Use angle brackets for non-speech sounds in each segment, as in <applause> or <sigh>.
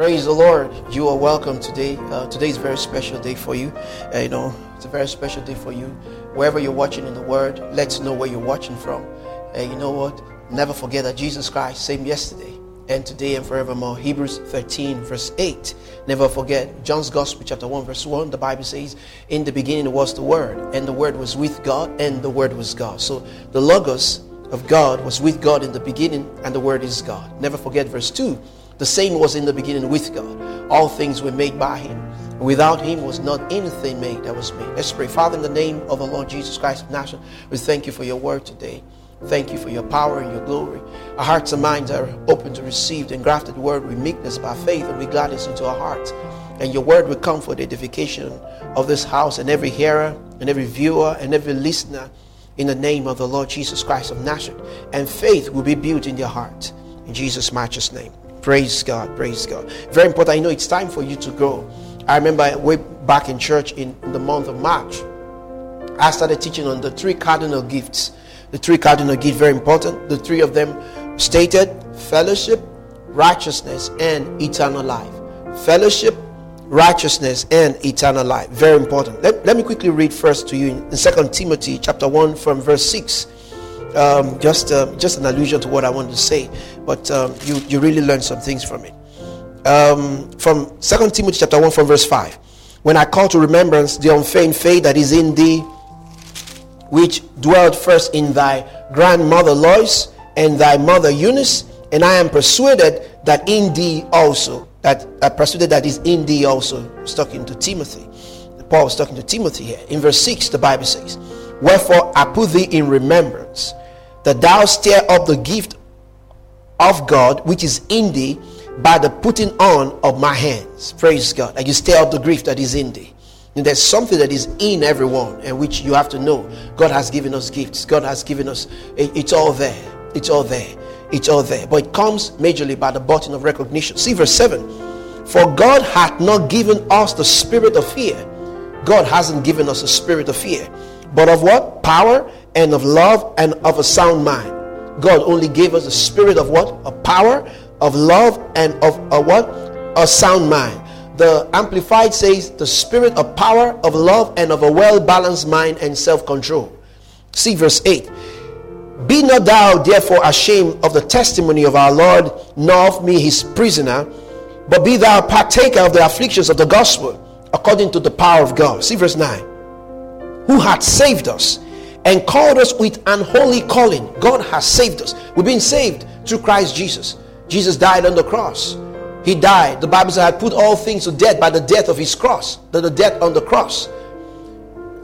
Praise the Lord. You are welcome today. Uh, today is a very special day for you. Uh, you know, it's a very special day for you. Wherever you're watching in the world, let's know where you're watching from. Uh, you know what? Never forget that Jesus Christ, same yesterday and today and forevermore. Hebrews 13, verse 8. Never forget John's Gospel, chapter 1, verse 1. The Bible says, In the beginning was the Word, and the Word was with God, and the Word was God. So the Logos of God was with God in the beginning, and the Word is God. Never forget verse 2 the same was in the beginning with God. All things were made by Him. Without Him was not anything made that was made. Let's pray. Father, in the name of the Lord Jesus Christ of Nazareth, we thank you for your word today. Thank you for your power and your glory. Our hearts and minds are open to receive the engrafted word with meekness by faith and we gladness into our hearts. And your word will come for the edification of this house and every hearer and every viewer and every listener in the name of the Lord Jesus Christ of Nazareth. And faith will be built in their heart. In Jesus' matchless name. Praise God, praise God. Very important. I know it's time for you to grow. I remember way back in church in, the month of March, I started teaching on the three cardinal gifts. The three cardinal gifts, very important. The three of them stated fellowship, righteousness, and eternal life. Fellowship, righteousness, and eternal life. Very important. Let, let me quickly read first to you in, in 2 Timothy chapter 1 from verse 6 um, just uh, just an allusion to what I wanted to say, but um, you you really learn some things from it. Um, from Second Timothy chapter one from verse five, when I call to remembrance the unfeigned faith that is in thee, which dwelt first in thy grandmother Lois and thy mother Eunice, and I am persuaded that in thee also that I persuaded that is in thee also. He's talking to Timothy. Paul was talking to Timothy here. In verse 6, the Bible says, Wherefore I put thee in remembrance that thou stir up the gift of God which is in thee by the putting on of my hands. Praise God. And you stir up the gift that is in thee. And there's something that is in everyone and which you have to know. God has given us gifts. God has given us, it's all there. It's all there. It's all there. But it comes majorly by the button of recognition. See verse 7. For God hath not given us the spirit of fear. God hasn't given us a spirit of fear, but of what? Power and of love and of a sound mind. God only gave us a spirit of what? A power, of love, and of a what? A sound mind. The Amplified says the spirit of power, of love, and of a well balanced mind and self control. See verse 8. Be not thou therefore ashamed of the testimony of our Lord, nor of me his prisoner, but be thou partaker of the afflictions of the gospel, according to the power of God. See verse 9. Who hath saved us and called us with an holy calling. God has saved us. We've been saved through Christ Jesus. Jesus died on the cross. He died. The Bible says, I put all things to death by the death of his cross, the, the death on the cross.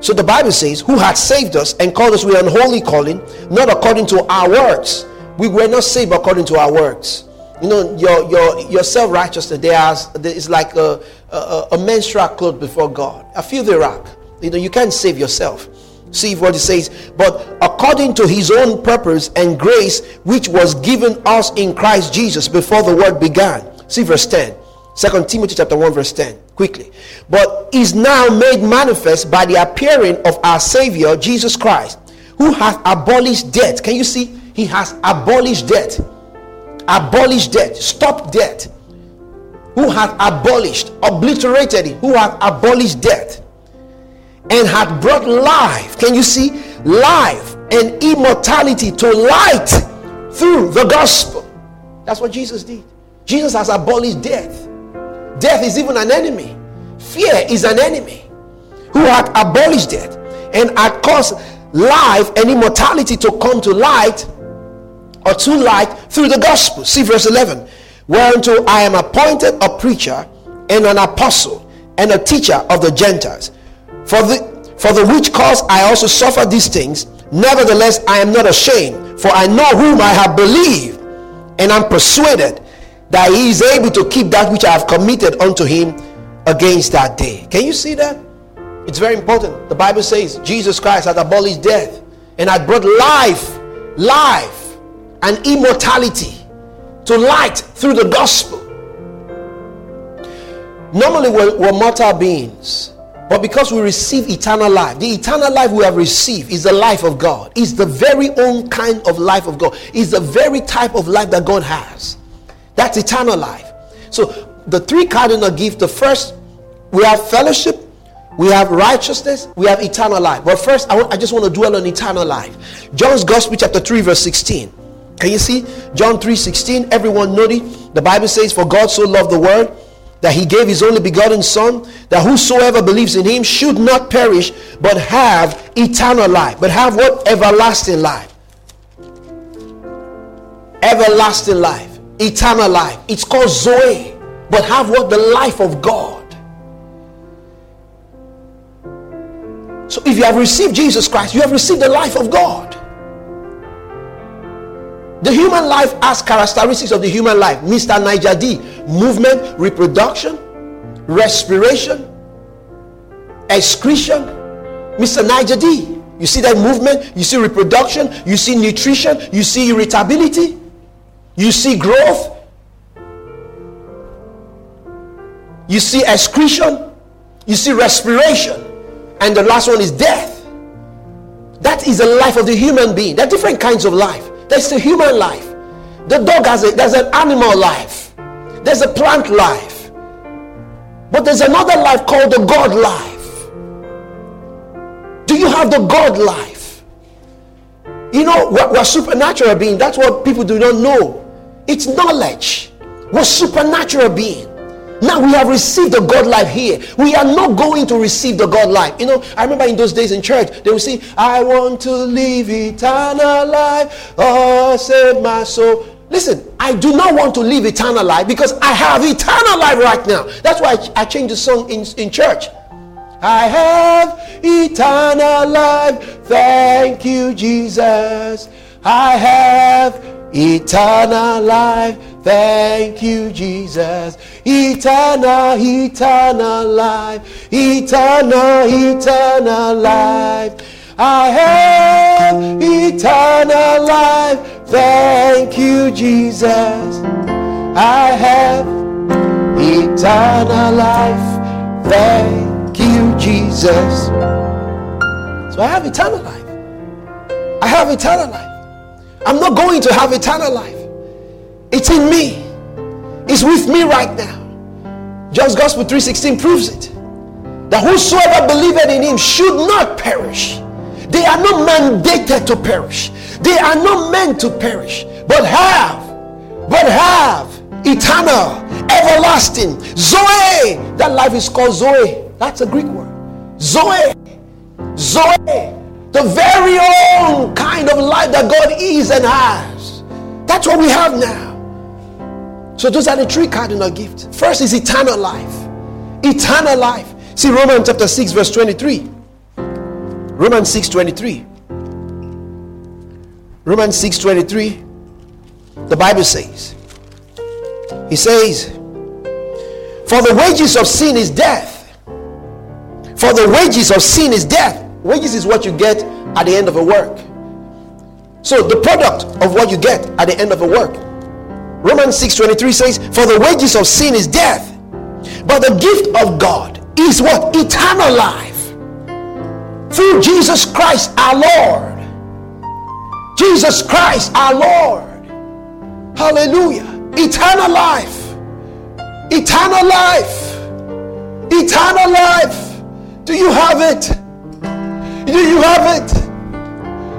So the Bible says, Who had saved us and called us with an holy calling, not according to our works. We were not saved according to our works. You know, your your your self righteousness there is like a, a, a menstrual cloth before God, I feel the rag. You know, you can't save yourself. See what it says. But according to his own purpose and grace, which was given us in Christ Jesus before the world began. See verse 10. 2 Timothy chapter 1, verse 10. Quickly. But is now made manifest by the appearing of our Savior Jesus Christ, who hath abolished death. Can you see? He has abolished death. Abolished death. Stop death. Who hath abolished, obliterated it, who hath abolished death and had brought life. Can you see? Life and immortality to light through the gospel. That's what Jesus did. Jesus has abolished death. Death is even an enemy. Fear is an enemy who had abolished death and had caused life and immortality to come to light or to light through the gospel. See verse 11. Whereunto I am appointed a preacher and an apostle and a teacher of the Gentiles for the, for the which cause I also suffer these things. Nevertheless, I am not ashamed, for I know whom I have believed, and I'm persuaded that he is able to keep that which I have committed unto him against that day. Can you see that? It's very important. The Bible says Jesus Christ had abolished death and had brought life, life, and immortality to light through the gospel. Normally, we're, we're mortal beings. But because we receive eternal life, the eternal life we have received is the life of God. It's the very own kind of life of God. It's the very type of life that God has. That's eternal life. So the three cardinal gifts. The first, we have fellowship, we have righteousness, we have eternal life. But first, I, just want to dwell on eternal life. John's Gospel, chapter 3, verse 16. Can you see? John 3 16. Everyone know it. The Bible says, For God so loved the world that he gave his only begotten Son, that whosoever believes in him should not perish, but have eternal life. But have what? Everlasting life. Everlasting life. Eternal life. It's called Zoe. But have what? The life of God. So if you have received Jesus Christ, you have received the life of God. The human life has characteristics of the human life. Mr. Niger D. Movement, reproduction, respiration, excretion. Mr. Niger D. You see that movement, you see reproduction, you see nutrition, you see irritability, you see growth, you see excretion, you see respiration, and the last one is death. That is the life of the human being. There are different kinds of life. There's a human life. The dog has a there's an animal life. There's a plant life. But there's another life called the God life. Do you have the God life? You know, we're, we're supernatural being. That's what people do not know. It's knowledge. We're supernatural being. Now we have received the God life here. We are not going to receive the God life. You know, I remember in those days in church, they would say, I want to live eternal life. Oh, save my soul. Listen, I do not want to live eternal life because I have eternal life right now. That's why I, I changed the song in, in church. I have eternal life. Thank you, Jesus. I have eternal life. Thank you, Jesus. Eternal, eternal life. Eternal, eternal life. I have eternal life. Thank you, Jesus. I have eternal life. Thank you, Jesus. So I have eternal life. I have eternal life. I'm not going to have eternal life. It's in me. It's with me right now. John's Gospel 3:16 proves it. That whosoever believeth in him should not perish. They are not mandated to perish. They are not meant to perish, but have, but have eternal, everlasting Zoe. That life is called Zoe. That's a Greek word. Zoe. Zoe. The very own kind of life that God is and has. That's what we have now. So those are the three cardinal gifts. First is eternal life. Eternal life. See Romans chapter 6, verse 23. Romans 6 23. Romans 6 23. The Bible says, He says, For the wages of sin is death. For the wages of sin is death. Wages is what you get at the end of a work. So the product of what you get at the end of a work Romans 6:23 says, "For the wages of sin is death, but the gift of God is what? Eternal life through Jesus Christ our Lord." Jesus Christ our Lord. Hallelujah. Eternal life. Eternal life. Eternal life. Do you have it? Do you have it?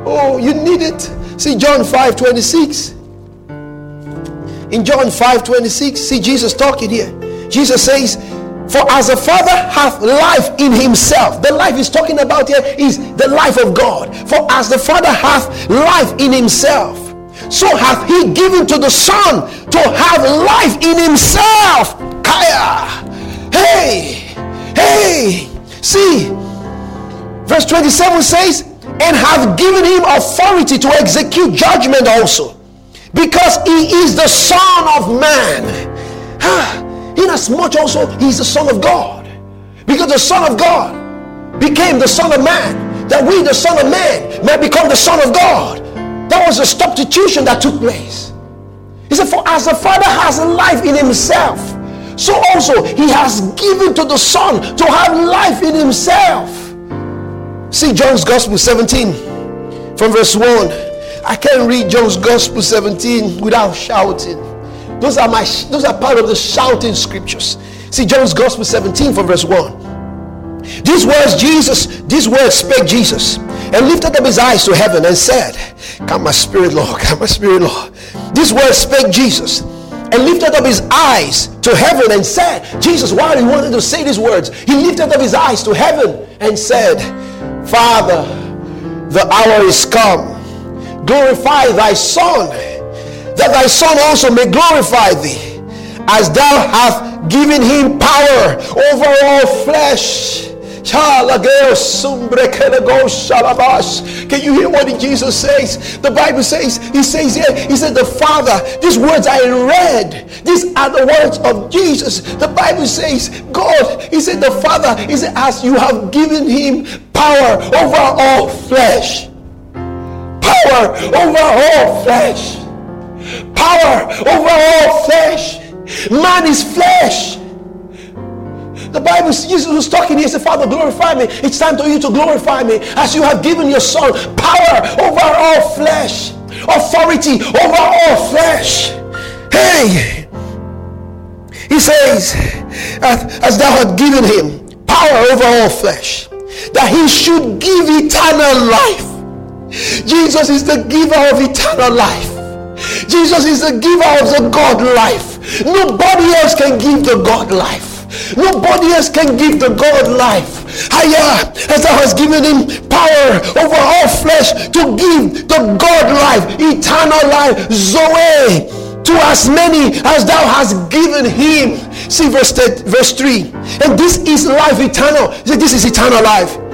Oh, you need it. See John 5 26. In John 5 26, see Jesus talking here. Jesus says, For as the Father hath life in himself, the life he's talking about here is the life of God. For as the Father hath life in himself, so hath he given to the Son to have life in himself. Kaya. Hey, hey. See, verse 27 says, and have given him authority to execute judgment also because he is the Son of Man. Inasmuch also he is the Son of God. Because the Son of God became the Son of Man, that we, the Son of Man, may become the Son of God. That was a substitution that took place. He said, For as the Father has life in himself, so also he has given to the Son to have life in himself. See John's Gospel 17 from verse 1. I can't read John's Gospel 17 without shouting. Those are my those are part of the shouting scriptures. See John's Gospel 17 from verse 1. These words Jesus, these words spake Jesus and lifted up his eyes to heaven and said, Come my spirit, Lord, come my spirit, Lord. These words spake Jesus and lifted up his eyes to heaven and said, Jesus, while he wanted to say these words, he lifted up his eyes to heaven and said, Father, the hour is come. Glorify thy Son, that thy Son also may glorify thee, as thou hast given him power over all flesh can you hear what Jesus says? The Bible says, He says here, He said, The Father, these words I read, these are the words of Jesus. The Bible says, God, He said, The Father, He said, As you have given Him power over all flesh. Power over all flesh. Power over all flesh. Man is flesh. The Bible, Jesus was talking he said, Father, glorify me. It's time for you to glorify me as you have given your son power over all flesh, authority over all flesh. Hey, he says, as thou hast given him power over all flesh, that he should give eternal life. Jesus is the giver of eternal life. Jesus is the giver of the God life. Nobody else can give the God life. Nobody else can give the God life. Higher, as thou hast given him power over all flesh to give the God life, eternal life, Zoe, to as many as thou hast given him. See verse, verse 3. And this is life eternal. This is eternal life.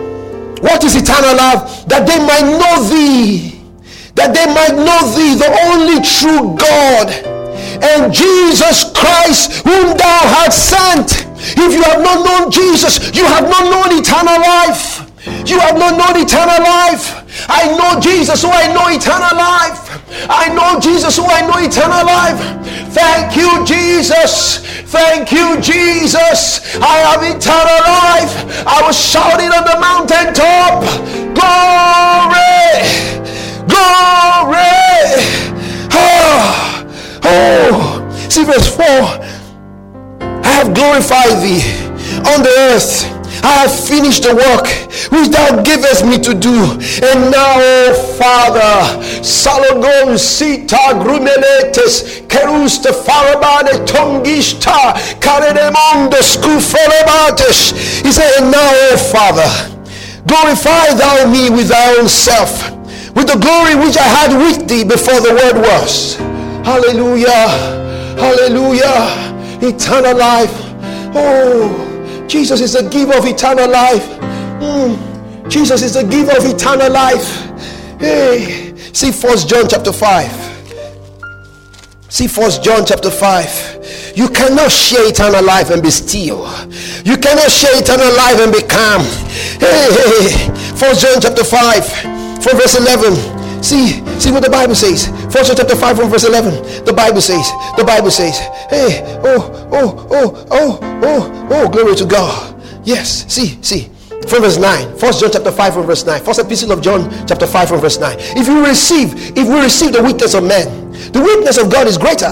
What is eternal life? That they might know thee. That they might know thee, the only true God. And Jesus Christ, whom thou hast sent. If you have not known Jesus, you have not known eternal life. You have not known eternal life. I know Jesus, so I know eternal life. I know Jesus, so I know eternal life. Thank you, Jesus. Thank you, Jesus. I have eternal. I was shouting on the mountaintop. Glory! Glory! Oh, oh. see verse 4 I have glorified thee on the earth. I have finished the work which thou givest me to do. And now, O Father, Salogon sita grumeletes, keruste farabane tongishta, karedemondo skufelebates. He said, And now, O Father, glorify thou me with thy own self, with the glory which I had with thee before the world was. Hallelujah. Hallelujah eternal life. Oh, Jesus is the giver of eternal life. Mm, Jesus is the giver of eternal life. Hey, see First John chapter 5. See First John chapter 5. You cannot share eternal life and be still. You cannot share eternal life and be calm. Hey, hey, First John chapter 5 from verse 11. See, see what the Bible says. First chapter 5 from verse 11. The Bible says, the Bible says, hey, oh, oh, oh, oh, oh, oh, glory to God. Yes, see, see. From verse 9. First John chapter 5 from verse 9. First epistle of John chapter 5 from verse 9. If you receive, if we receive the witness of men, the witness of God is greater.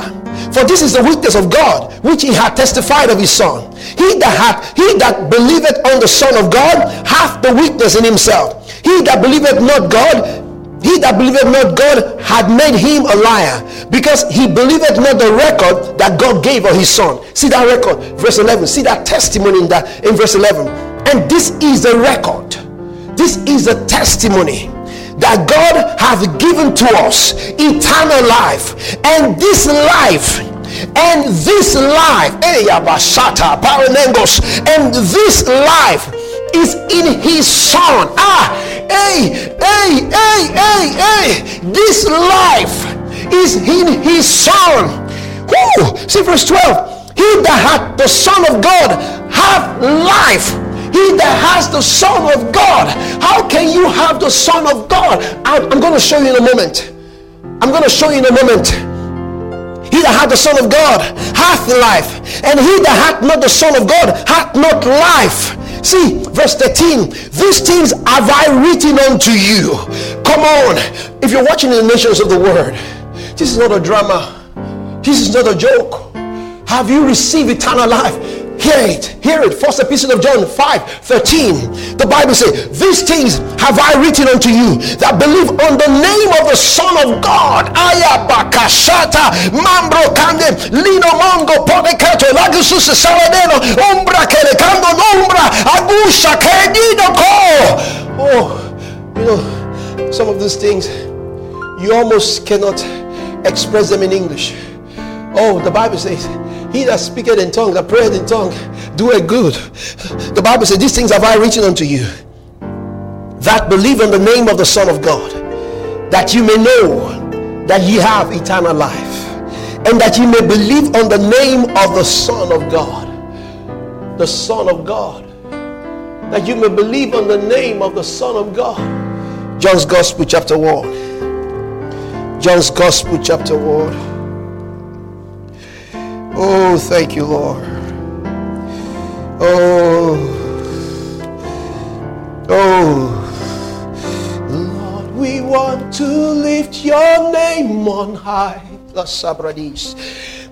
For this is the witness of God, which he hath testified of his son. He that hath, he that believeth on the Son of God hath the witness in himself. He that believeth not God he that believeth not God had made him a liar because he believeth not the record that God gave of his son. See that record, verse 11. See that testimony in that in verse 11. And this is the record. This is the testimony that God hath given to us eternal life. And this life and this life and this life is in his son ah hey hey this life is in his son Woo! see verse 12 he that hath the son of god have life. He that has the son of god how can you have the son of god? I'm going to show you in a moment. I'm going to show you in a moment. He that hath the Son of God hath life, and he that hath not the Son of God hath not life. See, verse 13, these things have I written unto you. Come on. If you're watching the nations of the world, this is not a drama. This is not a joke. Have you received eternal life? Hear it, hear it. First epistle of John 5 13. The Bible says, These things have I written unto you that believe on the name of the Son of God. Ayabakashata, Mambro Kande, Lino Mongo, Podekato, Lagusus Saladeno, Umbra Kelekando, Umbra, Agusha, Kedido Oh, you know, some of these things you almost cannot express them in English. Oh, the Bible says, he that speaketh in tongue, that prayeth in tongue, do a good. The Bible says, These things have I written unto you that believe in the name of the Son of God, that you may know that ye have eternal life, and that ye may believe on the name of the Son of God. The Son of God. That you may believe on the name of the Son of God. John's Gospel, chapter 1. John's Gospel, chapter 1. Oh, thank you, Lord. Oh, oh, Lord, we want to lift your name on high.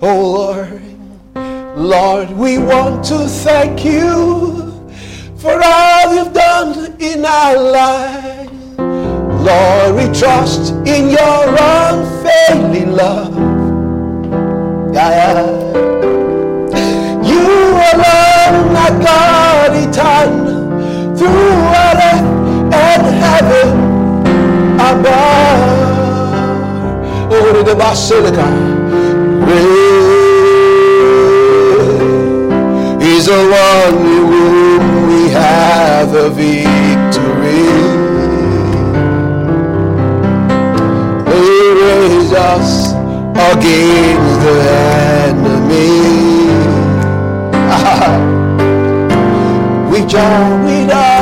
Oh, Lord, Lord, we want to thank you for all you've done in our lives. Lord, we trust in your unfailing love. Basilica. is the one in whom we have the victory. He raised us against the enemy. <laughs> we join with other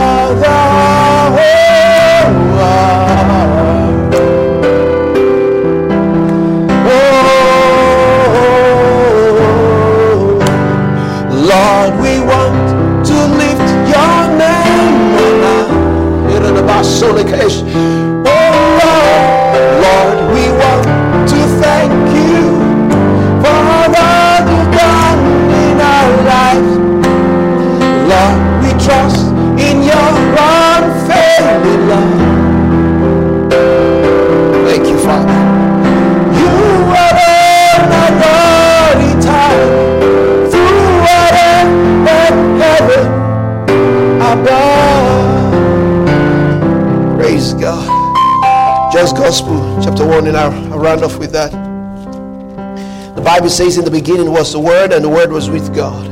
Praise God. John's Gospel, chapter 1, and I'll, round off with that. The Bible says, In the beginning was the Word, and the Word was with God.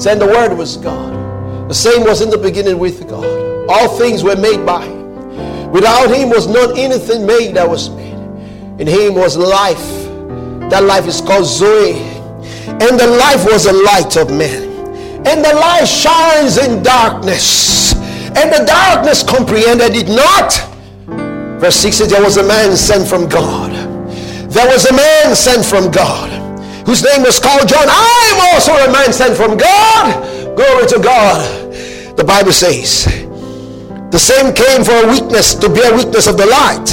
Saying the Word was God. The same was in the beginning with God. All things were made by Him. Without Him was not anything made that was made. In Him was life. That life is called Zoe. And the life was the light of men. And the light shines in darkness. And the darkness comprehended it not. Verse 6 says, There was a man sent from God. There was a man sent from God whose name was called John. I am also a man sent from God. Glory to God. The Bible says, The same came for a witness to bear witness of the light,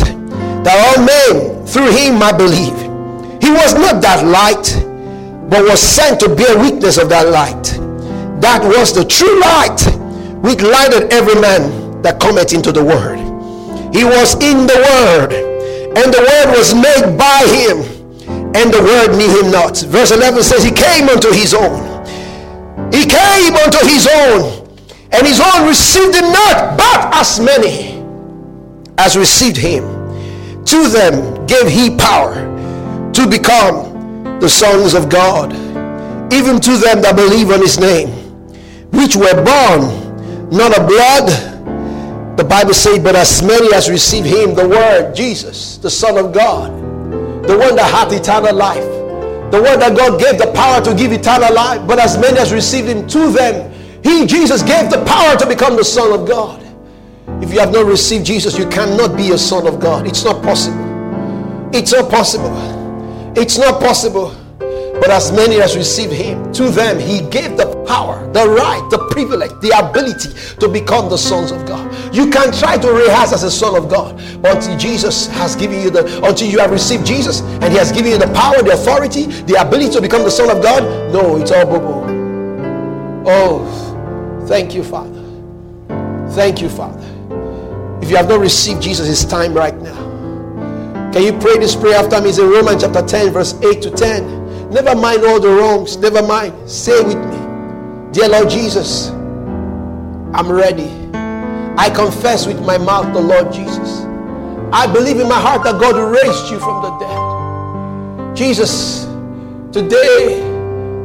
that all men through him might believe. He was not that light, but was sent to bear witness of that light. That was the true light which lighted every man that cometh into the world. He was in the word, and the word was made by him, and the word knew him not. Verse 11 says, He came unto his own. He came unto his own, and his own received him not, but as many as received him, to them gave he power to become the sons of God, even to them that believe on his name which were born not of blood, the Bible says, but as many as received him, the word, Jesus, the Son of God, the one that hath eternal life, the one that God gave the power to give eternal life, but as many as received him to them, he, Jesus, gave the power to become the Son of God. If you have not received Jesus, you cannot be a son of God. It's not possible. It's not possible. It's not possible. But as many as received him, to them he gave the power, the right, the privilege, the ability to become the sons of God. You can try to rehearse as a son of God until Jesus has given you the, until you have received Jesus and He has given you the power, the authority, the ability to become the son of God. No, it's all boo Oh, thank you, Father. Thank you, Father. If you have not received Jesus, it's time right now. Can you pray this prayer after me? It's in Romans chapter 10, verse 8 to 10. Never mind all the wrongs. Never mind. Say with me. Dear Lord Jesus, I'm ready. I confess with my mouth the Lord Jesus. I believe in my heart that God raised you from the dead. Jesus, today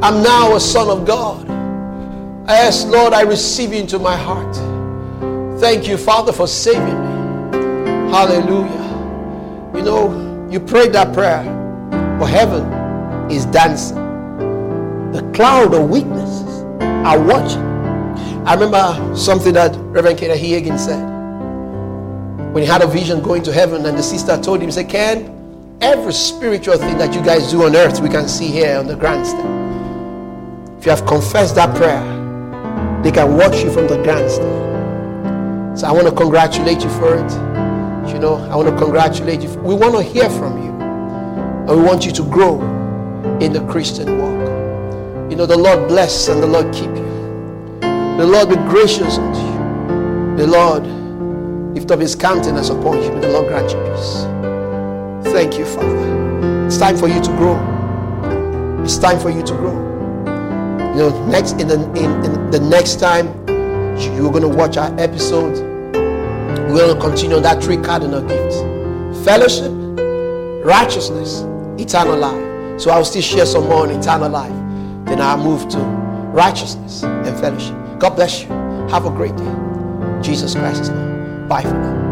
I'm now a son of God. I ask, Lord, I receive you into my heart. Thank you, Father, for saving me. Hallelujah. You know, you prayed that prayer, but heaven is dancing. The cloud of witnesses are watching. I remember something that Reverend Kenneth Hagin said when he had a vision going to heaven, and the sister told him, "Say, Ken, every spiritual thing that you guys do on earth, we can see here on the grandstand. If you have confessed that prayer, they can watch you from the grandstand. So I want to congratulate you for it. You know, I want to congratulate you. We want to hear from you. And we want you to grow in the Christian walk. You know, the Lord bless and the Lord keep you. The Lord be gracious unto you. The Lord lift up his countenance upon you. May the Lord grant you peace. Thank you, Father. It's time for you to grow. It's time for you to grow. You know, next in the in, in the next time you're going to watch our episode we're to continue that three cardinal gifts fellowship, righteousness, eternal life. So I'll still share some more on eternal life. Then I'll move to righteousness and fellowship. God bless you. Have a great day. Jesus Christ is Lord. Bye for now.